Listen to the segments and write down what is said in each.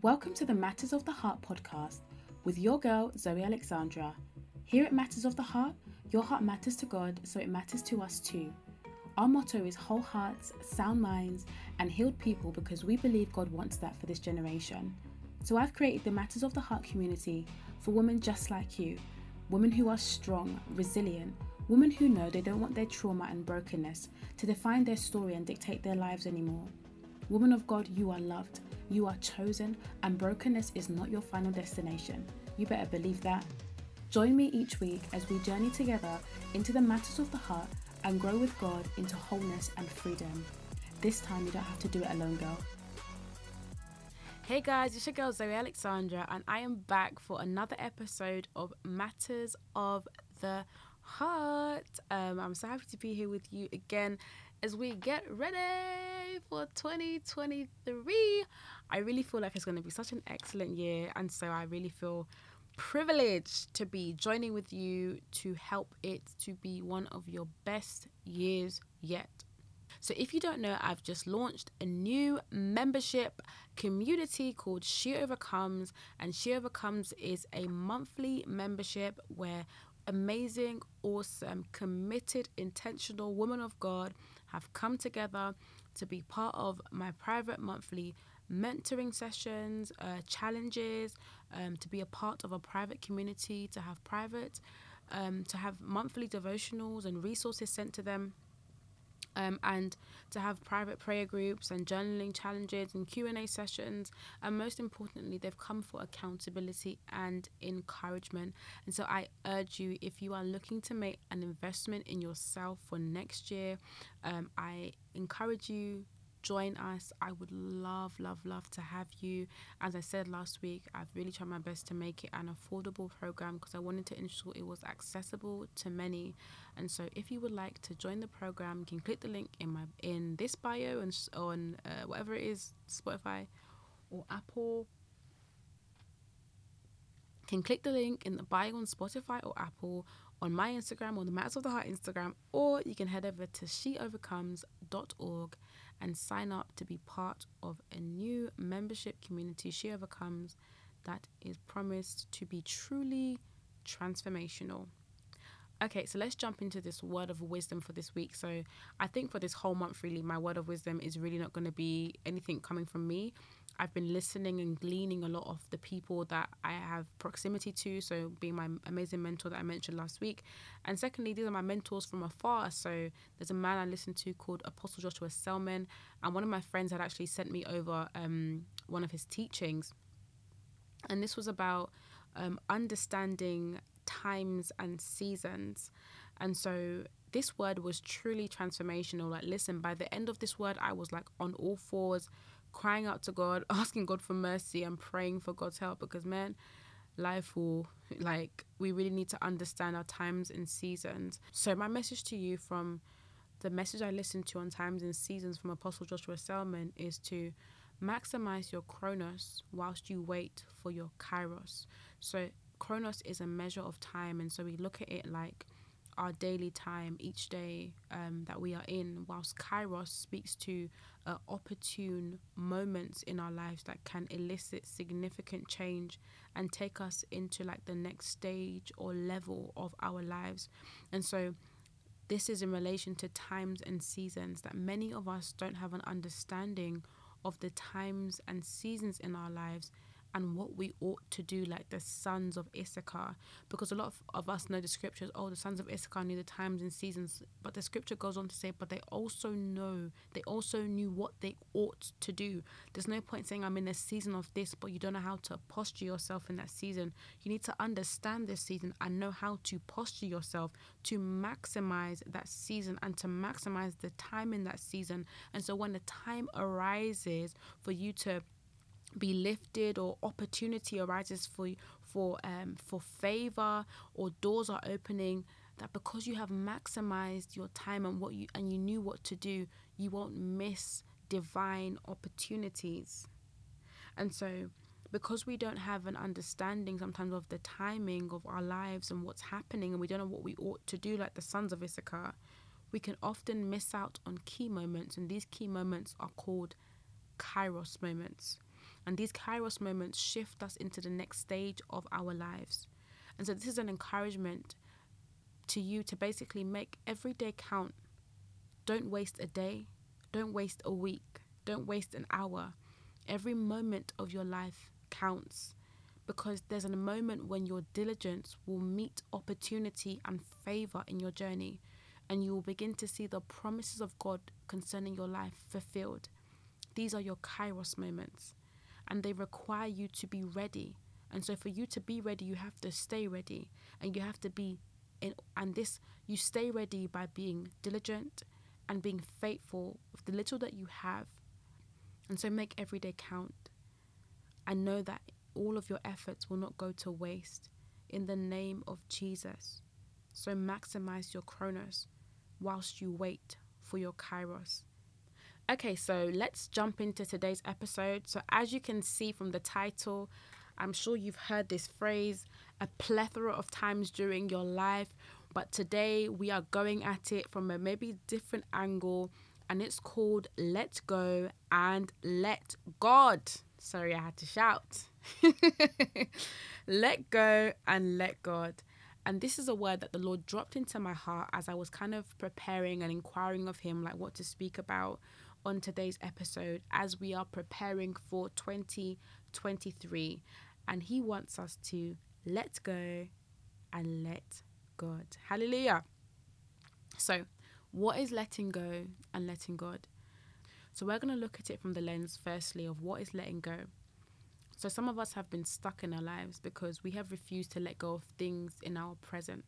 Welcome to the Matters of the Heart podcast with your girl, Zoe Alexandra. Here at Matters of the Heart, your heart matters to God, so it matters to us too. Our motto is whole hearts, sound minds, and healed people because we believe God wants that for this generation. So I've created the Matters of the Heart community for women just like you women who are strong, resilient, women who know they don't want their trauma and brokenness to define their story and dictate their lives anymore. Woman of God, you are loved, you are chosen, and brokenness is not your final destination. You better believe that. Join me each week as we journey together into the matters of the heart and grow with God into wholeness and freedom. This time you don't have to do it alone, girl. Hey guys, it's your girl Zoe Alexandra, and I am back for another episode of Matters of the Heart. Um, I'm so happy to be here with you again as we get ready for 2023. I really feel like it's going to be such an excellent year, and so I really feel privileged to be joining with you to help it to be one of your best years yet. So, if you don't know, I've just launched a new membership community called She Overcomes, and She Overcomes is a monthly membership where amazing, awesome, committed, intentional women of God have come together to be part of my private monthly mentoring sessions, uh, challenges, um, to be a part of a private community, to have private, um, to have monthly devotionals and resources sent to them um, and to have private prayer groups and journaling challenges and q&a sessions. And most importantly they've come for accountability and encouragement. And so i urge you if you are looking to make an investment in yourself for next year um, i encourage you join us. I would love, love, love to have you. As I said last week, I've really tried my best to make it an affordable program because I wanted to ensure it was accessible to many. And so, if you would like to join the program, you can click the link in my in this bio and on uh, whatever it is, Spotify or Apple. Can click the link in the bio on Spotify or Apple on my Instagram on the Matters of the Heart Instagram, or you can head over to sheovercomes.org and sign up to be part of a new membership community, She Overcomes, that is promised to be truly transformational. Okay, so let's jump into this word of wisdom for this week. So, I think for this whole month, really, my word of wisdom is really not going to be anything coming from me. I've been listening and gleaning a lot of the people that I have proximity to. So, being my amazing mentor that I mentioned last week. And secondly, these are my mentors from afar. So, there's a man I listen to called Apostle Joshua Selman. And one of my friends had actually sent me over um, one of his teachings. And this was about um, understanding times and seasons. And so, this word was truly transformational. Like, listen, by the end of this word, I was like on all fours crying out to God, asking God for mercy and praying for God's help because man, life will like we really need to understand our times and seasons. So my message to you from the message I listened to on times and seasons from Apostle Joshua Selman is to maximize your chronos whilst you wait for your kairos. So chronos is a measure of time and so we look at it like our daily time each day um, that we are in, whilst Kairos speaks to uh, opportune moments in our lives that can elicit significant change and take us into like the next stage or level of our lives. And so, this is in relation to times and seasons that many of us don't have an understanding of the times and seasons in our lives and what we ought to do, like the sons of Issachar. Because a lot of, of us know the scriptures, oh, the sons of Issachar knew the times and seasons. But the scripture goes on to say, but they also know, they also knew what they ought to do. There's no point saying, I'm in a season of this, but you don't know how to posture yourself in that season. You need to understand this season and know how to posture yourself to maximize that season and to maximize the time in that season. And so when the time arises for you to be lifted or opportunity arises for you, for um for favor or doors are opening that because you have maximized your time and what you and you knew what to do you won't miss divine opportunities. And so because we don't have an understanding sometimes of the timing of our lives and what's happening and we don't know what we ought to do like the sons of Issachar we can often miss out on key moments and these key moments are called kairos moments And these kairos moments shift us into the next stage of our lives. And so, this is an encouragement to you to basically make every day count. Don't waste a day, don't waste a week, don't waste an hour. Every moment of your life counts because there's a moment when your diligence will meet opportunity and favor in your journey, and you will begin to see the promises of God concerning your life fulfilled. These are your kairos moments, and they require you to be ready. And so, for you to be ready, you have to stay ready, and you have to be in. And this, you stay ready by being diligent and being faithful with the little that you have. And so, make every day count, and know that all of your efforts will not go to waste in the name of Jesus. So maximize your chronos whilst you wait for your kairos. Okay, so let's jump into today's episode. So, as you can see from the title, I'm sure you've heard this phrase a plethora of times during your life, but today we are going at it from a maybe different angle, and it's called Let Go and Let God. Sorry, I had to shout. let go and let God. And this is a word that the Lord dropped into my heart as I was kind of preparing and inquiring of Him, like what to speak about on today's episode as we are preparing for 2023. And He wants us to let go and let God. Hallelujah. So, what is letting go and letting God? So, we're going to look at it from the lens, firstly, of what is letting go. So some of us have been stuck in our lives because we have refused to let go of things in our present.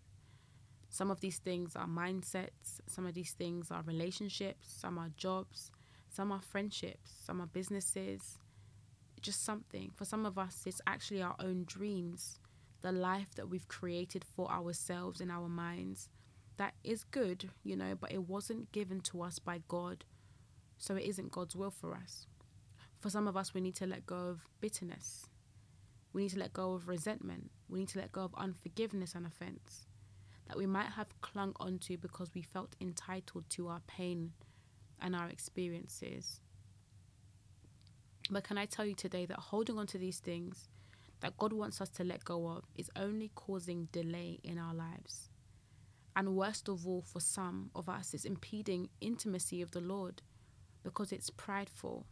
Some of these things are mindsets, some of these things are relationships, some are jobs, some are friendships, some are businesses, just something. For some of us, it's actually our own dreams, the life that we've created for ourselves in our minds. That is good, you know, but it wasn't given to us by God. So it isn't God's will for us. For some of us, we need to let go of bitterness. We need to let go of resentment. We need to let go of unforgiveness and offense that we might have clung onto because we felt entitled to our pain and our experiences. But can I tell you today that holding on to these things that God wants us to let go of is only causing delay in our lives. And worst of all, for some of us, it's impeding intimacy of the Lord because it's prideful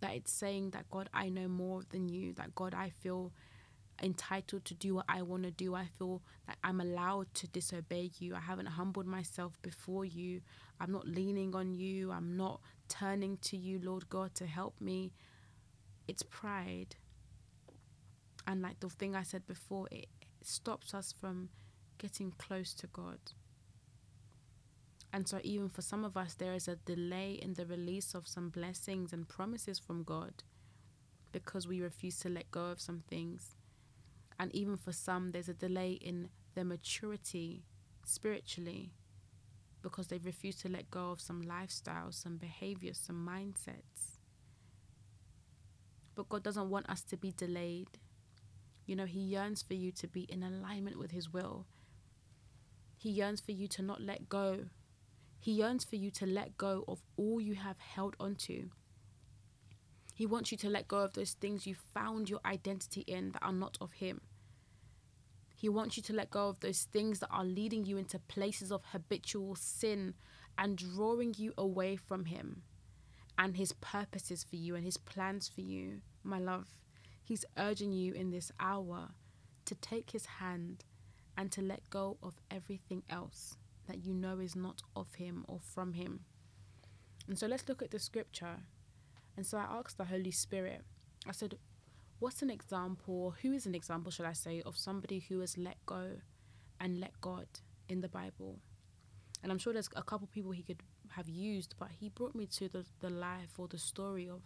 that it's saying that God, I know more than you, that God, I feel entitled to do what I want to do. I feel that I'm allowed to disobey you. I haven't humbled myself before you. I'm not leaning on you. I'm not turning to you, Lord God, to help me. It's pride. And like the thing I said before, it stops us from getting close to God. And so, even for some of us, there is a delay in the release of some blessings and promises from God because we refuse to let go of some things. And even for some, there's a delay in their maturity spiritually because they've refused to let go of some lifestyles, some behaviors, some mindsets. But God doesn't want us to be delayed. You know, He yearns for you to be in alignment with His will. He yearns for you to not let go he yearns for you to let go of all you have held onto. He wants you to let go of those things you found your identity in that are not of Him. He wants you to let go of those things that are leading you into places of habitual sin and drawing you away from Him and His purposes for you and His plans for you, my love. He's urging you in this hour to take His hand and to let go of everything else that you know is not of him or from him. And so let's look at the scripture. And so I asked the Holy Spirit, I said, What's an example, who is an example, should I say, of somebody who has let go and let God in the Bible? And I'm sure there's a couple people he could have used, but he brought me to the, the life or the story of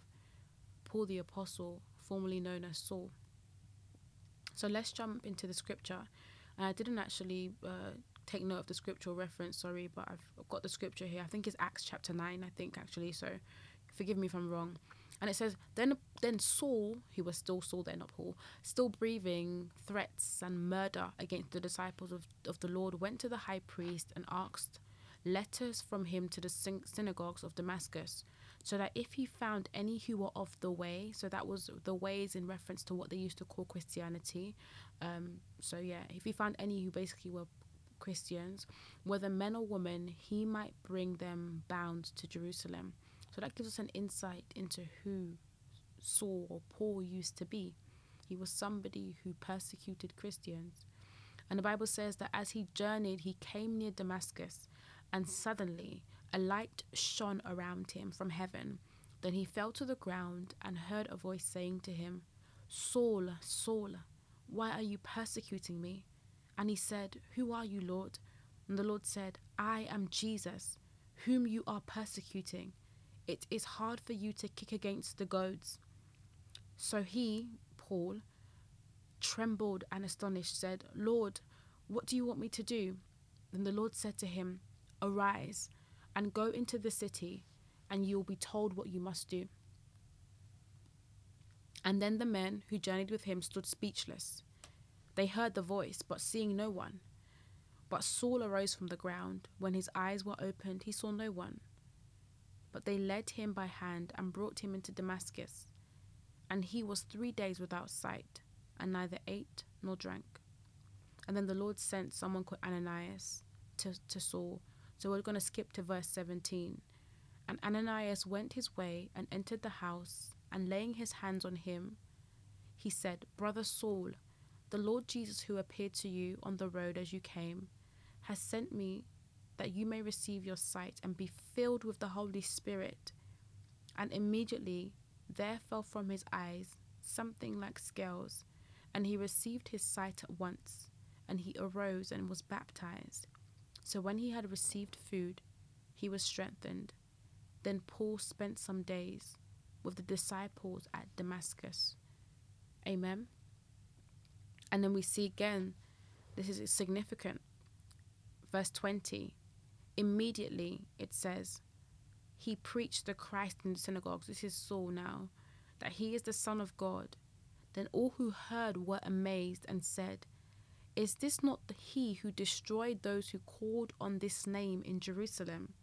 Paul the Apostle, formerly known as Saul. So let's jump into the scripture. And I didn't actually uh, take note of the scriptural reference, sorry, but I've got the scripture here. I think it's Acts chapter 9, I think, actually. So forgive me if I'm wrong. And it says, then, then Saul, who was still Saul then, not Paul, still breathing threats and murder against the disciples of, of the Lord, went to the high priest and asked letters from him to the syn- synagogues of Damascus, so that if he found any who were of the way, so that was the ways in reference to what they used to call Christianity. Um, so yeah, if he found any who basically were Christians, whether men or women, he might bring them bound to Jerusalem. So that gives us an insight into who Saul or Paul used to be. He was somebody who persecuted Christians. And the Bible says that as he journeyed, he came near Damascus, and suddenly a light shone around him from heaven. Then he fell to the ground and heard a voice saying to him, Saul, Saul, why are you persecuting me? And he said, Who are you, Lord? And the Lord said, I am Jesus, whom you are persecuting. It is hard for you to kick against the goads. So he, Paul, trembled and astonished, said, Lord, what do you want me to do? Then the Lord said to him, Arise and go into the city, and you will be told what you must do. And then the men who journeyed with him stood speechless. They heard the voice, but seeing no one. But Saul arose from the ground. When his eyes were opened, he saw no one. But they led him by hand and brought him into Damascus. And he was three days without sight, and neither ate nor drank. And then the Lord sent someone called Ananias to, to Saul. So we're going to skip to verse 17. And Ananias went his way and entered the house, and laying his hands on him, he said, Brother Saul, the Lord Jesus, who appeared to you on the road as you came, has sent me that you may receive your sight and be filled with the Holy Spirit. And immediately there fell from his eyes something like scales, and he received his sight at once, and he arose and was baptized. So when he had received food, he was strengthened. Then Paul spent some days with the disciples at Damascus. Amen. And then we see again, this is significant. Verse 20 immediately it says, He preached the Christ in the synagogues. This is Saul now, that he is the Son of God. Then all who heard were amazed and said, Is this not he who destroyed those who called on this name in Jerusalem?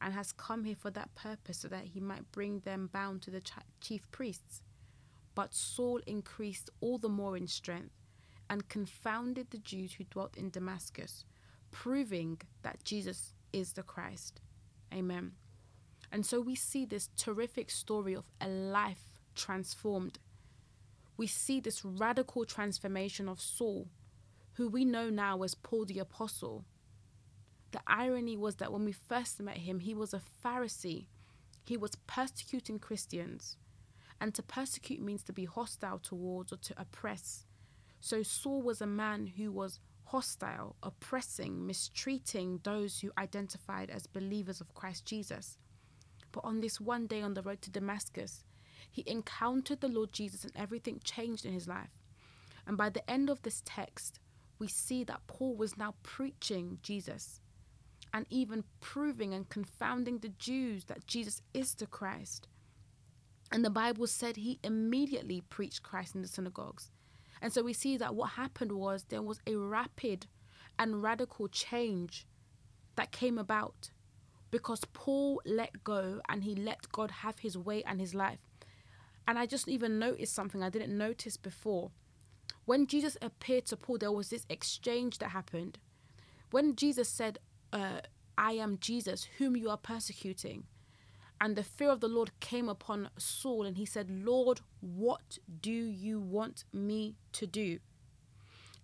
And has come here for that purpose, so that he might bring them bound to the chief priests. But Saul increased all the more in strength and confounded the Jews who dwelt in Damascus, proving that Jesus is the Christ. Amen. And so we see this terrific story of a life transformed. We see this radical transformation of Saul, who we know now as Paul the Apostle. The irony was that when we first met him, he was a Pharisee. He was persecuting Christians. And to persecute means to be hostile towards or to oppress. So Saul was a man who was hostile, oppressing, mistreating those who identified as believers of Christ Jesus. But on this one day on the road to Damascus, he encountered the Lord Jesus and everything changed in his life. And by the end of this text, we see that Paul was now preaching Jesus and even proving and confounding the Jews that Jesus is the Christ. And the Bible said he immediately preached Christ in the synagogues. And so we see that what happened was there was a rapid and radical change that came about because Paul let go and he let God have his way and his life. And I just even noticed something I didn't notice before. When Jesus appeared to Paul, there was this exchange that happened. When Jesus said, uh, I am Jesus, whom you are persecuting, and the fear of the Lord came upon Saul, and he said, Lord, what do you want me to do?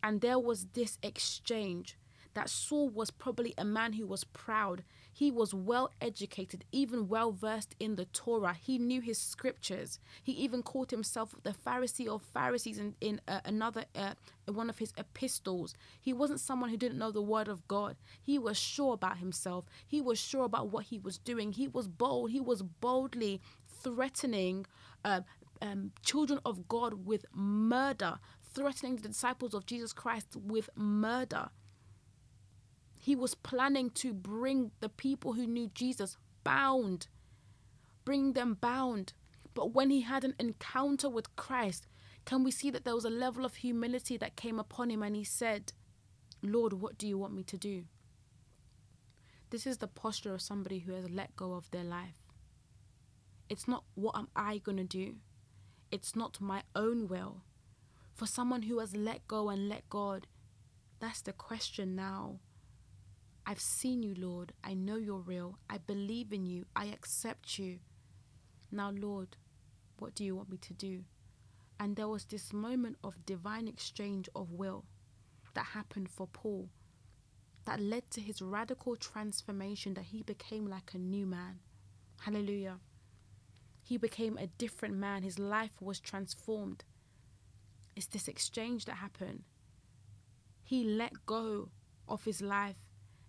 And there was this exchange that Saul was probably a man who was proud. He was well educated, even well versed in the Torah. He knew his scriptures. He even called himself the Pharisee of Pharisees in, in uh, another uh, one of his epistles. He wasn't someone who didn't know the word of God. He was sure about himself. He was sure about what he was doing. He was bold. He was boldly threatening uh, um, children of God with murder, threatening the disciples of Jesus Christ with murder. He was planning to bring the people who knew Jesus bound, bring them bound. But when he had an encounter with Christ, can we see that there was a level of humility that came upon him and he said, Lord, what do you want me to do? This is the posture of somebody who has let go of their life. It's not what am I going to do? It's not my own will. For someone who has let go and let God, that's the question now. I've seen you, Lord. I know you're real. I believe in you. I accept you. Now, Lord, what do you want me to do? And there was this moment of divine exchange of will that happened for Paul that led to his radical transformation that he became like a new man. Hallelujah. He became a different man. His life was transformed. It's this exchange that happened. He let go of his life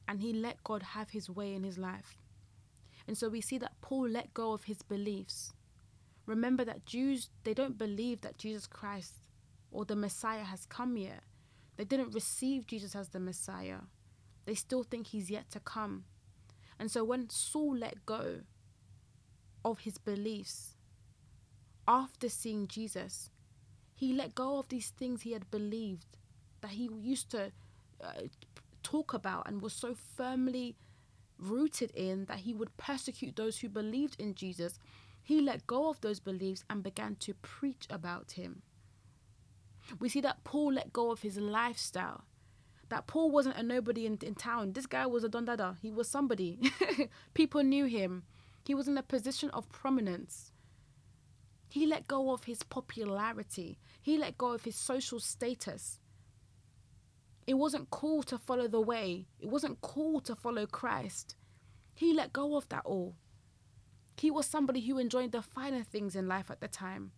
and he let God have his way in his life. And so we see that Paul let go of his beliefs. Remember that Jews, they don't believe that Jesus Christ or the Messiah has come yet. They didn't receive Jesus as the Messiah. They still think he's yet to come. And so when Saul let go of his beliefs after seeing Jesus, he let go of these things he had believed that he used to uh, talk about and was so firmly rooted in that he would persecute those who believed in Jesus. He let go of those beliefs and began to preach about him. We see that Paul let go of his lifestyle. That Paul wasn't a nobody in, in town. This guy was a Don Dada. He was somebody. People knew him. He was in a position of prominence. He let go of his popularity. He let go of his social status. It wasn't cool to follow the way. It wasn't cool to follow Christ. He let go of that all. He was somebody who enjoyed the finer things in life at the time.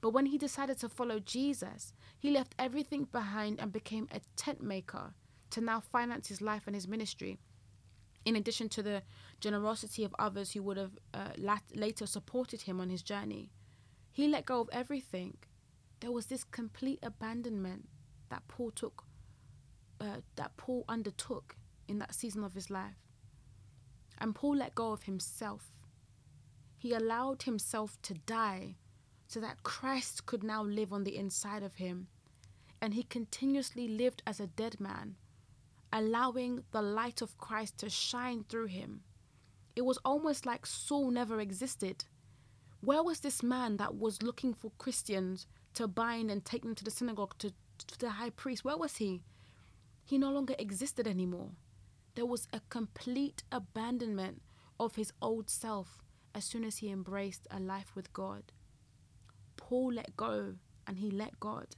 But when he decided to follow Jesus, he left everything behind and became a tent maker to now finance his life and his ministry. In addition to the generosity of others who would have uh, lat- later supported him on his journey, he let go of everything. There was this complete abandonment that Paul took, uh, that Paul undertook in that season of his life. And Paul let go of himself. He allowed himself to die so that Christ could now live on the inside of him. And he continuously lived as a dead man, allowing the light of Christ to shine through him. It was almost like Saul never existed. Where was this man that was looking for Christians to bind and take them to the synagogue to, to the high priest? Where was he? He no longer existed anymore. There was a complete abandonment of his old self as soon as he embraced a life with God. Paul let go and he let God.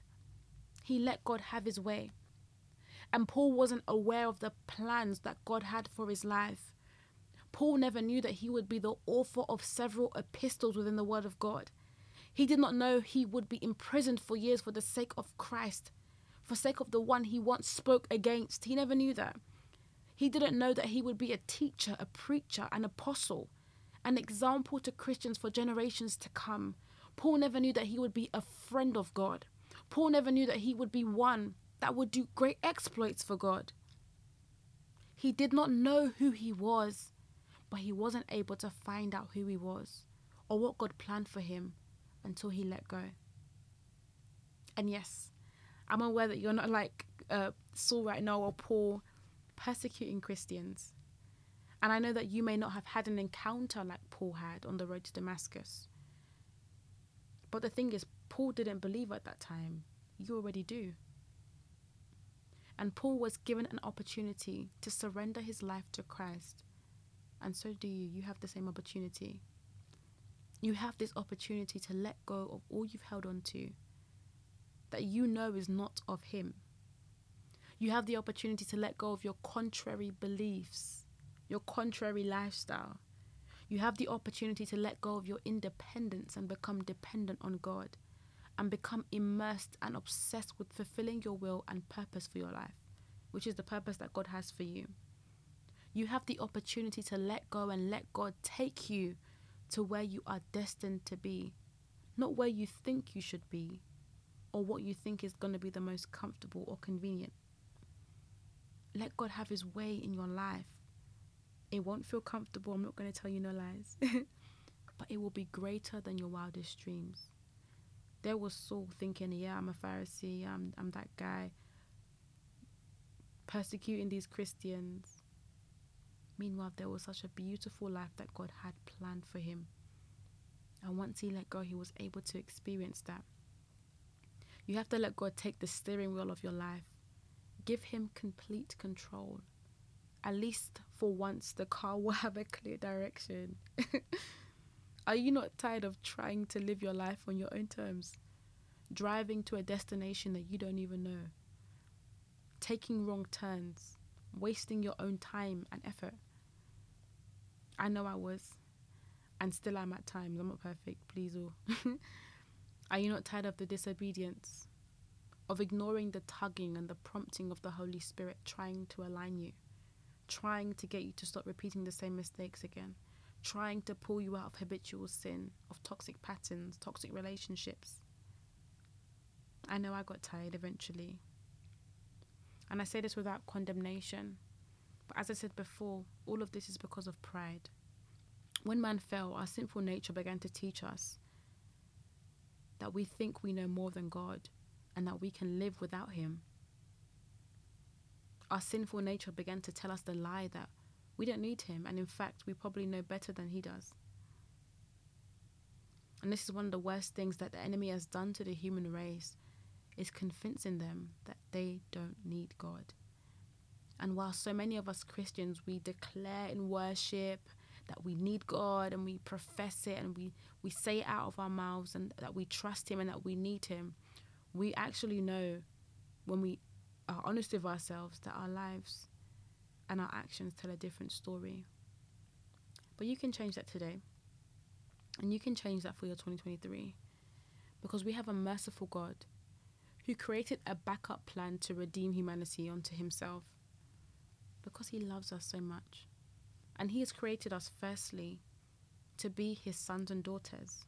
He let God have his way. And Paul wasn't aware of the plans that God had for his life. Paul never knew that he would be the author of several epistles within the Word of God. He did not know he would be imprisoned for years for the sake of Christ, for sake of the one he once spoke against. He never knew that. He didn't know that he would be a teacher, a preacher, an apostle, an example to Christians for generations to come. Paul never knew that he would be a friend of God. Paul never knew that he would be one that would do great exploits for God. He did not know who he was, but he wasn't able to find out who he was or what God planned for him until he let go. And yes, I'm aware that you're not like uh, Saul right now or Paul persecuting Christians. And I know that you may not have had an encounter like Paul had on the road to Damascus. But the thing is, Paul didn't believe at that time. You already do. And Paul was given an opportunity to surrender his life to Christ. And so do you. You have the same opportunity. You have this opportunity to let go of all you've held on to that you know is not of Him. You have the opportunity to let go of your contrary beliefs, your contrary lifestyle, you have the opportunity to let go of your independence and become dependent on God and become immersed and obsessed with fulfilling your will and purpose for your life, which is the purpose that God has for you. You have the opportunity to let go and let God take you to where you are destined to be, not where you think you should be or what you think is going to be the most comfortable or convenient. Let God have His way in your life it won't feel comfortable. I'm not going to tell you no lies. but it will be greater than your wildest dreams. There was Saul thinking, yeah, I'm a Pharisee, I'm, I'm that guy, persecuting these Christians. Meanwhile, there was such a beautiful life that God had planned for him. And once he let go, he was able to experience that. You have to let God take the steering wheel of your life. Give him complete control. At least for once, the car will have a clear direction. Are you not tired of trying to live your life on your own terms? Driving to a destination that you don't even know? Taking wrong turns? Wasting your own time and effort? I know I was, and still I'm at times. I'm not perfect, please all. Are you not tired of the disobedience? Of ignoring the tugging and the prompting of the Holy Spirit trying to align you? Trying to get you to stop repeating the same mistakes again? Trying to pull you out of habitual sin, of toxic patterns, toxic relationships? I know I got tired eventually. And I say this without condemnation. But as I said before, all of this is because of pride. When man fell, our sinful nature began to teach us that we think we know more than God and that we can live without Him. Our sinful nature began to tell us the lie that we don't need Him, and in fact, we probably know better than He does. And this is one of the worst things that the enemy has done to the human race is convincing them that they don't need God. And while so many of us Christians we declare in worship that we need God and we profess it and we, we say it out of our mouths and that we trust Him and that we need Him, we actually know when we are honest with ourselves that our lives and our actions tell a different story. But you can change that today. And you can change that for your 2023. Because we have a merciful God who created a backup plan to redeem humanity unto himself. Because he loves us so much. And He has created us, firstly, to be His sons and daughters.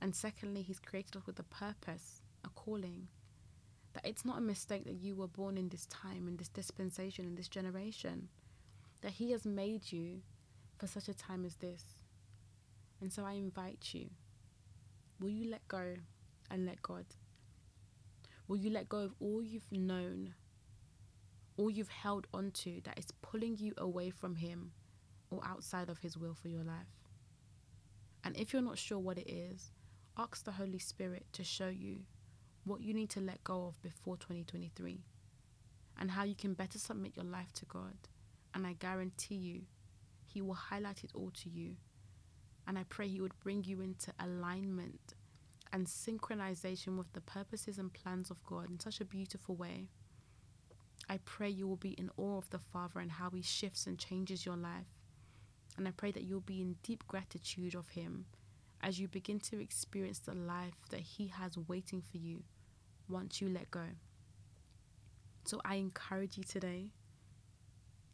And secondly, He's created us with a purpose, a calling. That it's not a mistake that you were born in this time, in this dispensation, in this generation. That He has made you for such a time as this. And so I invite you will you let go and let God? Will you let go of all you've known all you've held onto that is pulling you away from Him or outside of His will for your life. And if you're not sure what it is, ask the Holy Spirit to show you what you need to let go of before 2023 and how you can better submit your life to God. And I guarantee you, He will highlight it all to you. And I pray He would bring you into alignment and synchronization with the purposes and plans of God in such a beautiful way. I pray you will be in awe of the Father and how He shifts and changes your life. And I pray that you'll be in deep gratitude of Him as you begin to experience the life that He has waiting for you once you let go. So I encourage you today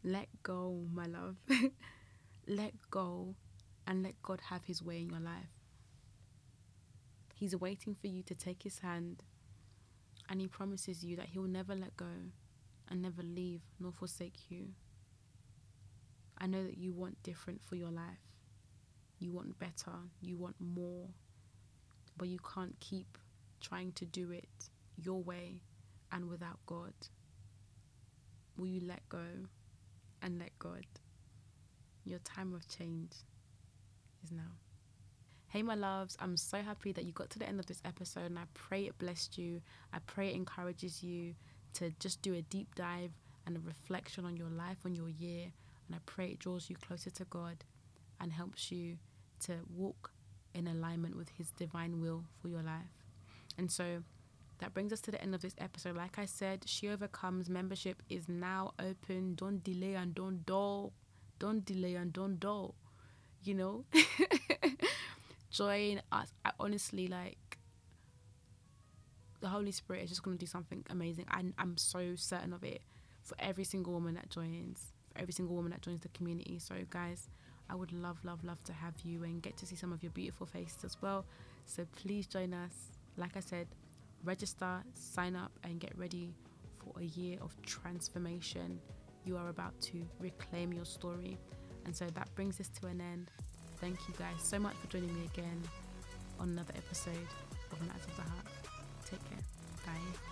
let go, my love. let go and let God have His way in your life. He's waiting for you to take His hand and He promises you that He will never let go and never leave nor forsake you. I know that you want different for your life. You want better, you want more, but you can't keep trying to do it your way and without God. Will you let go and let God? Your time of change is now. Hey, my loves, I'm so happy that you got to the end of this episode, and I pray it blessed you. I pray it encourages you to just do a deep dive and a reflection on your life, on your year. And I pray it draws you closer to God and helps you to walk in alignment with His divine will for your life. And so that brings us to the end of this episode. Like I said, She Overcomes membership is now open. Don't delay and don't dull. Don't delay and don't dull. You know? Join us. I honestly like the Holy Spirit is just going to do something amazing. And I'm so certain of it for every single woman that joins, every single woman that joins the community. So, guys, I would love, love, love to have you and get to see some of your beautiful faces as well. So, please join us. Like I said, register, sign up, and get ready for a year of transformation. You are about to reclaim your story. And so that brings this to an end. Thank you guys so much for joining me again on another episode of Matters of the Heart. Take care. Bye.